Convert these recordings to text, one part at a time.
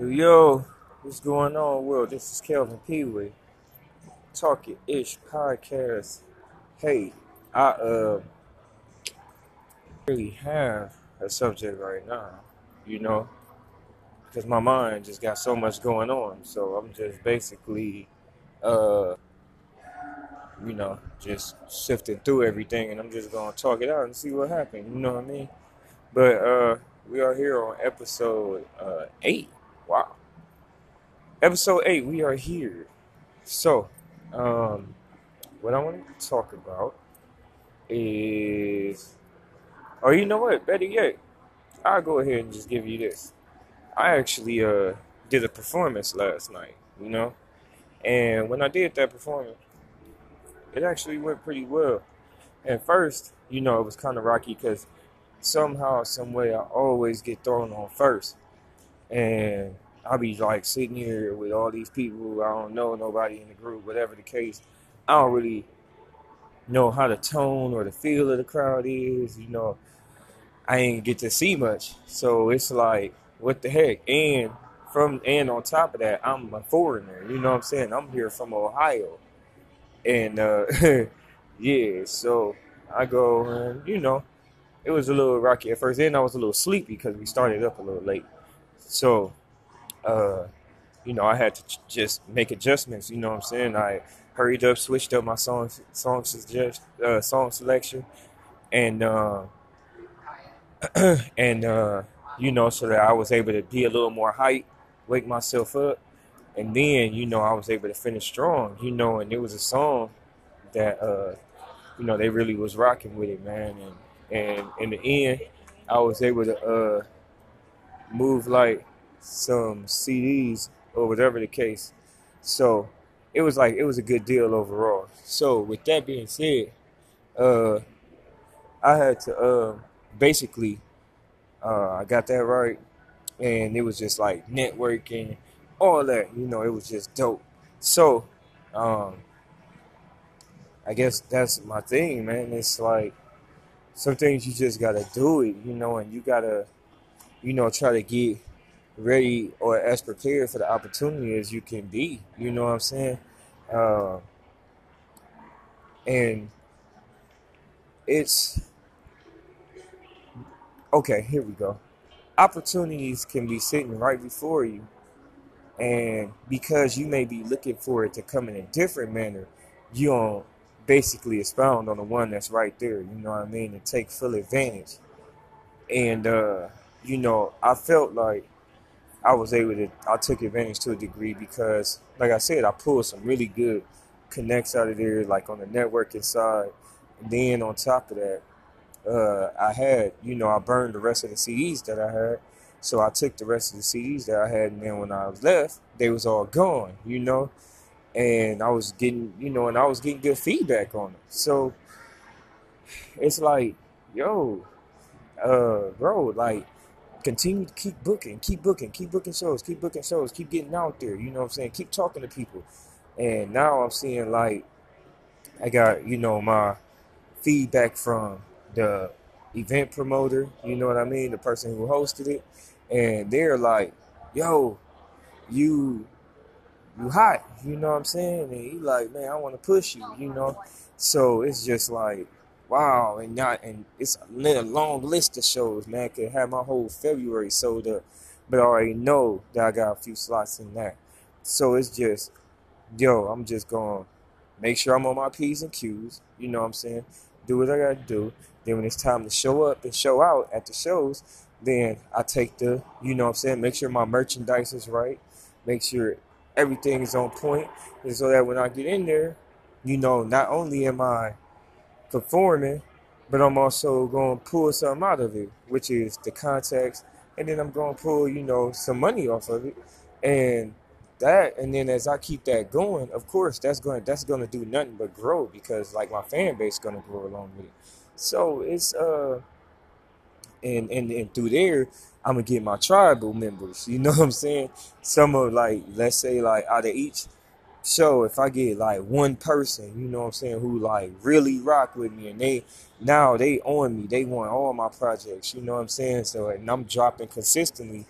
Yo, what's going on, world? This is Kelvin Peewee, Talking Ish podcast. Hey, I uh really have a subject right now, you know, because my mind just got so much going on. So I'm just basically, uh, you know, just sifting through everything, and I'm just gonna talk it out and see what happens. You know what I mean? But uh, we are here on episode uh eight. Wow. Episode 8, we are here. So, um, what I want to talk about is. Or you know what? Better yet, I'll go ahead and just give you this. I actually uh, did a performance last night, you know? And when I did that performance, it actually went pretty well. At first, you know, it was kind of rocky because somehow, some way, I always get thrown on first. And I'll be like sitting here with all these people. I don't know nobody in the group, whatever the case. I don't really know how the tone or the feel of the crowd is. You know, I ain't get to see much, so it's like, what the heck? And from and on top of that, I'm a foreigner. You know what I'm saying? I'm here from Ohio, and uh, yeah, so I go and you know, it was a little rocky at first. Then I was a little sleepy because we started up a little late. So, uh, you know, I had to ch- just make adjustments. You know what I'm saying? I hurried up, switched up my song song suggest uh, song selection, and uh, and uh, you know, so that I was able to be a little more hype, wake myself up, and then you know I was able to finish strong. You know, and it was a song that uh, you know they really was rocking with it, man. And and in the end, I was able to uh, move like some CDs or whatever the case. So it was like it was a good deal overall. So with that being said, uh, I had to uh, basically uh, I got that right, and it was just like networking, all that. You know, it was just dope. So um, I guess that's my thing, man. It's like some things you just gotta do it, you know, and you gotta, you know, try to get ready or as prepared for the opportunity as you can be. You know what I'm saying? Uh, and it's okay. Here we go. Opportunities can be sitting right before you, and because you may be looking for it to come in a different manner, you don't basically expound on the one that's right there. You know what I mean? And take full advantage. And uh, you know, I felt like I was able to, I took advantage to a degree because, like I said, I pulled some really good connects out of there, like on the networking side. And then on top of that, uh, I had, you know, I burned the rest of the CDs that I had. So I took the rest of the CDs that I had, and then when I was left, they was all gone, you know. And I was getting, you know, and I was getting good feedback on it. So it's like, yo, uh, bro, like continue to keep booking, keep booking, keep booking shows, keep booking shows, keep getting out there. You know what I'm saying? Keep talking to people. And now I'm seeing like I got, you know, my feedback from the event promoter, you know what I mean, the person who hosted it, and they're like, "Yo, you you hot," you know what I'm saying? And he like, "Man, I want to push you," you know. So it's just like wow, and not and it's a long list of shows, man. Could have my whole February sold up, but I already know that I got a few slots in there. So it's just, yo, I'm just going make sure I'm on my P's and Q's. You know what I'm saying? Do what I got to do. Then when it's time to show up and show out at the shows, then I take the, you know what I'm saying, make sure my merchandise is right, make sure everything is on point, and so that when I get in there, you know, not only am I performing, but I'm also going to pull something out of it, which is the contacts, and then I'm going to pull, you know, some money off of it, and that, and then as I keep that going, of course, that's going that's going to do nothing but grow because like my fan base is going to grow along with it. So it's uh, and and and through there, I'm gonna get my tribal members. You know what I'm saying? Some of like, let's say like out of each show, if I get like one person, you know what I'm saying, who like really rock with me and they now they on me, they want all my projects, you know what I'm saying? So and I'm dropping consistently,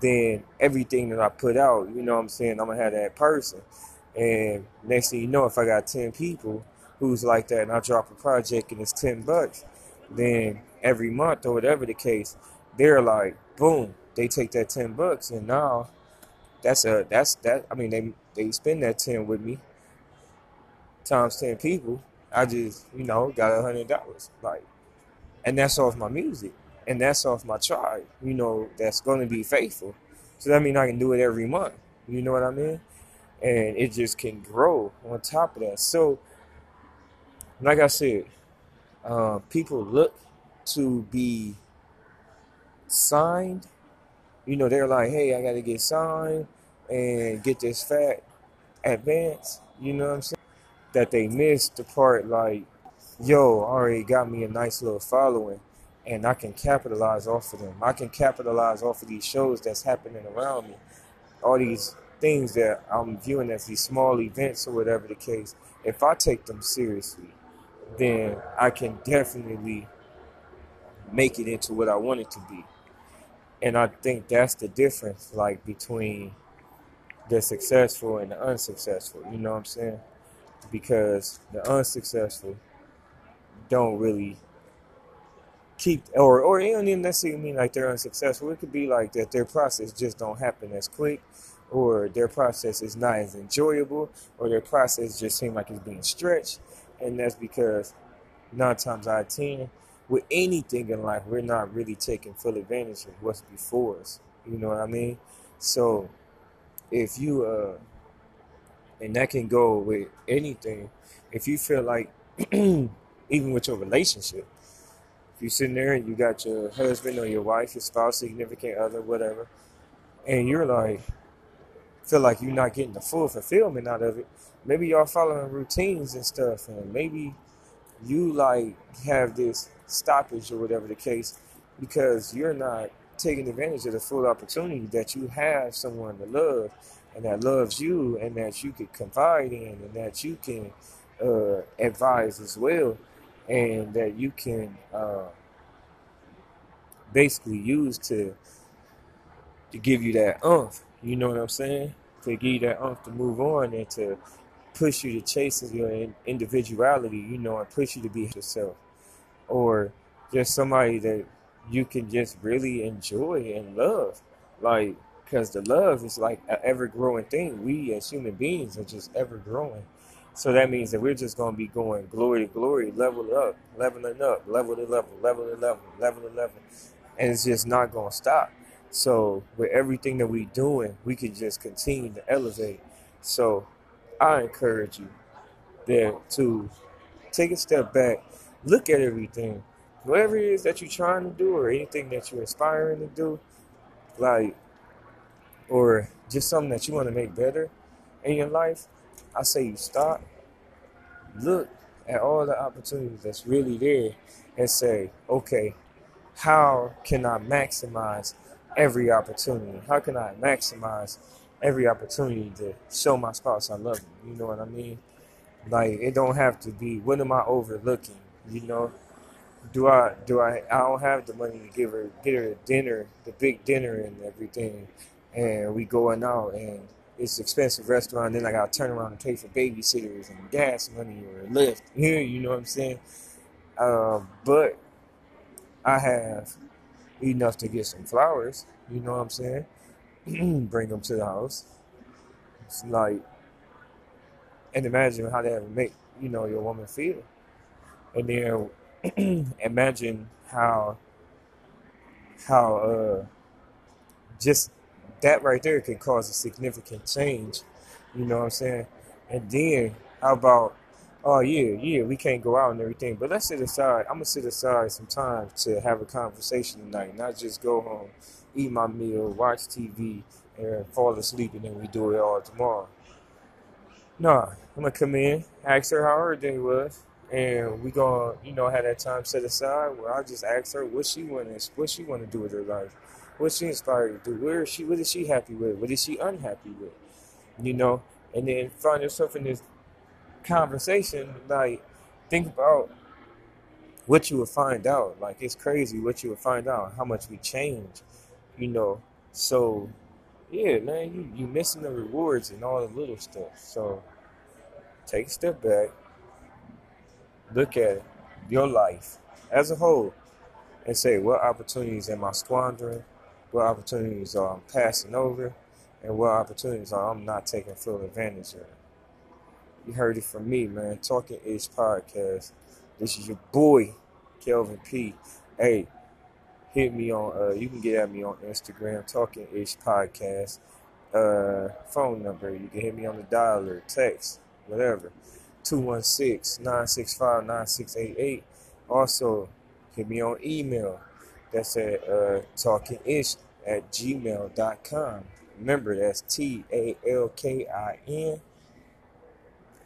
then everything that I put out, you know what I'm saying, I'm gonna have that person. And next thing you know, if I got 10 people who's like that and I drop a project and it's 10 bucks, then every month or whatever the case, they're like, boom, they take that 10 bucks and now that's a that's that I mean they they spend that 10 with me times 10 people. I just, you know, got a hundred dollars. Like and that's off my music. And that's off my tribe, you know, that's gonna be faithful. So that means I can do it every month. You know what I mean? And it just can grow on top of that. So like I said, uh, people look to be signed. You know, they're like, hey, I got to get signed and get this fat advance. You know what I'm saying? That they missed the part like, yo, already got me a nice little following and I can capitalize off of them. I can capitalize off of these shows that's happening around me. All these things that I'm viewing as these small events or whatever the case. If I take them seriously, then I can definitely make it into what I want it to be. And I think that's the difference, like between the successful and the unsuccessful. You know what I'm saying? Because the unsuccessful don't really keep, or or it don't even necessarily mean like they're unsuccessful. It could be like that their process just don't happen as quick, or their process is not as enjoyable, or their process just seems like it's being stretched, and that's because nine times out of ten with anything in life, we're not really taking full advantage of what's before us. You know what I mean? So if you uh and that can go with anything, if you feel like even with your relationship, if you're sitting there and you got your husband or your wife, your spouse, significant other, whatever, and you're like feel like you're not getting the full fulfillment out of it, maybe y'all following routines and stuff, and maybe you like have this stoppage or whatever the case because you're not taking advantage of the full opportunity that you have someone to love and that loves you and that you can confide in and that you can uh, advise as well and that you can uh, basically use to to give you that umph you know what i'm saying? To give you that umph to move on and to push you to chase your individuality you know and push you to be yourself or just somebody that you can just really enjoy and love. Like, because the love is like an ever growing thing. We as human beings are just ever growing. So that means that we're just going to be going glory to glory, level up, leveling up, level to level, level to level, level to level. And it's just not going to stop. So with everything that we're doing, we can just continue to elevate. So I encourage you there to take a step back look at everything. Whatever it is that you're trying to do or anything that you're aspiring to do, like, or just something that you want to make better in your life, I say you stop, look at all the opportunities that's really there and say, okay, how can I maximize every opportunity? How can I maximize every opportunity to show my spouse I love them? You know what I mean? Like, it don't have to be, what am I overlooking? You know, do I do I I don't have the money to give her get her dinner, the big dinner and everything, and we going out and it's expensive restaurant. Then I got to turn around and pay for babysitters and gas money or Lyft. Yeah, you know what I'm saying. Um, but I have enough to get some flowers. You know what I'm saying. Bring them to the house. It's like, and imagine how that would make you know your woman feel. And then imagine how how uh, just that right there can cause a significant change. You know what I'm saying? And then how about oh yeah, yeah, we can't go out and everything, but let's sit aside. I'm gonna sit aside some time to have a conversation tonight, not just go home, eat my meal, watch TV, and fall asleep, and then we do it all tomorrow. No, I'm gonna come in, ask her how her day was, and we gonna you know have that time set aside where I just ask her what she wanna, what she want to do with her life, what she inspired to do, where is she, what is she happy with, what is she unhappy with, you know, and then find yourself in this conversation. Like, think about what you will find out. Like, it's crazy what you will find out how much we change, you know, So, yeah, man, you you missing the rewards and all the little stuff. So, take a step back, look at your life as a whole, and say, what opportunities am I squandering? What opportunities are I passing over? And what opportunities are I'm not taking full advantage of? You heard it from me, man. Talking Ish Podcast. This is your boy, Kelvin P. Hey, hit me on, uh, you can get at me on Instagram, Talking Ish Podcast. Uh, phone number, you can hit me on the dialer, text, whatever. 216-965-9688. Also, hit me on email. That's at uh, talkingish at gmail.com. Remember, that's T A L K I N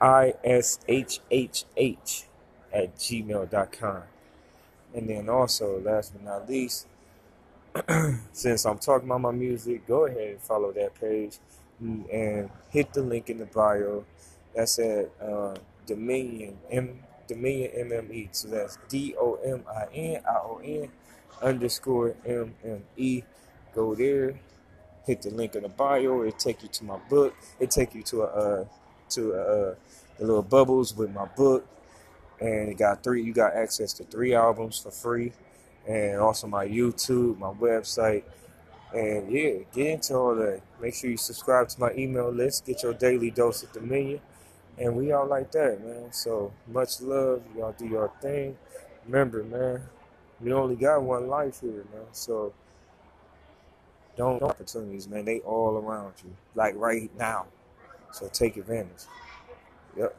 I S H H H at gmail.com. And then also, last but not least, since I'm talking about my music, go ahead and follow that page and hit the link in the bio. That's at uh, Dominion M Dominion MME. So that's D O M I N I O N underscore M M E. Go there, hit the link in the bio. It take you to my book. It take you to a uh, to uh, the little bubbles with my book, and it got three. You got access to three albums for free, and also my YouTube, my website. And yeah, get into all that. Make sure you subscribe to my email list. Get your daily dose of Dominion. And we all like that, man. So much love. Y'all do your thing. Remember, man, we only got one life here, man. So don't opportunities, man. They all around you, like right now. So take advantage. Yep.